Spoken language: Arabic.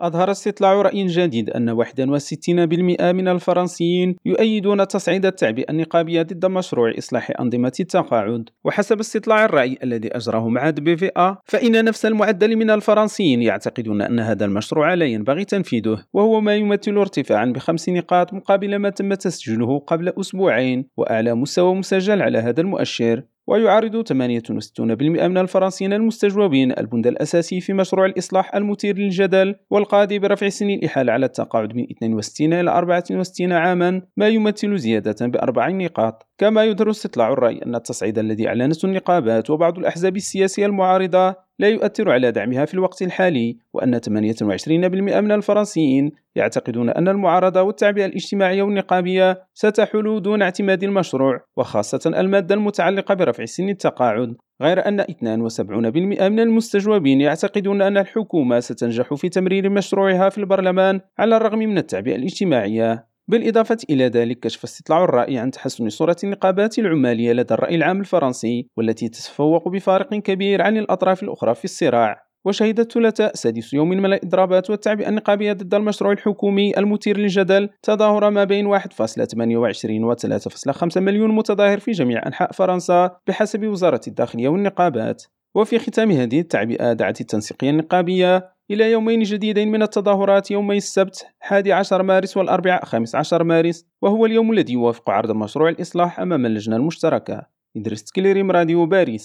أظهر استطلاع رأي جديد أن 61% من الفرنسيين يؤيدون تصعيد التعبئة النقابية ضد مشروع إصلاح أنظمة التقاعد. وحسب استطلاع الرأي الذي أجراه معهد بي في أ فإن نفس المعدل من الفرنسيين يعتقدون أن هذا المشروع لا ينبغي تنفيذه وهو ما يمثل ارتفاعا بخمس نقاط مقابل ما تم تسجيله قبل أسبوعين وأعلى مستوى مسجل على هذا المؤشر. ويعارض 68% من الفرنسيين المستجوبين. البند الأساسي في مشروع الإصلاح المثير للجدل والقاضي برفع سن الإحالة على التقاعد من 62 إلى 64 عاما ما يمثل زيادة بأربع نقاط. كما يظهر استطلاع الرأي أن التصعيد الذي أعلنته النقابات وبعض الأحزاب السياسية المعارضة لا يؤثر على دعمها في الوقت الحالي وأن 28% من الفرنسيين يعتقدون أن المعارضة والتعبئة الاجتماعية والنقابية ستحل دون اعتماد المشروع وخاصة المادة المتعلقة برفع سن التقاعد غير أن 72% من المستجوبين يعتقدون أن الحكومة ستنجح في تمرير مشروعها في البرلمان على الرغم من التعبئة الاجتماعية. بالإضافة إلى ذلك كشف استطلاع الرأي عن تحسن صورة النقابات العمالية لدى الرأي العام الفرنسي والتي تتفوق بفارق كبير عن الأطراف الأخرى في الصراع. وشهد الثلاثاء سادس يوم من الإضرابات والتعبئة النقابية ضد المشروع الحكومي المثير للجدل تظاهر ما بين 1.28 و 3.5 مليون متظاهر في جميع أنحاء فرنسا بحسب وزارة الداخلية والنقابات. وفي ختام هذه التعبئة دعت التنسيقية النقابية إلى يومين جديدين من التظاهرات يومي السبت 11 مارس والأربعاء 15 مارس وهو اليوم الذي يوافق عرض مشروع الإصلاح أمام اللجنة المشتركة. إدريس كليريم راديو باريس.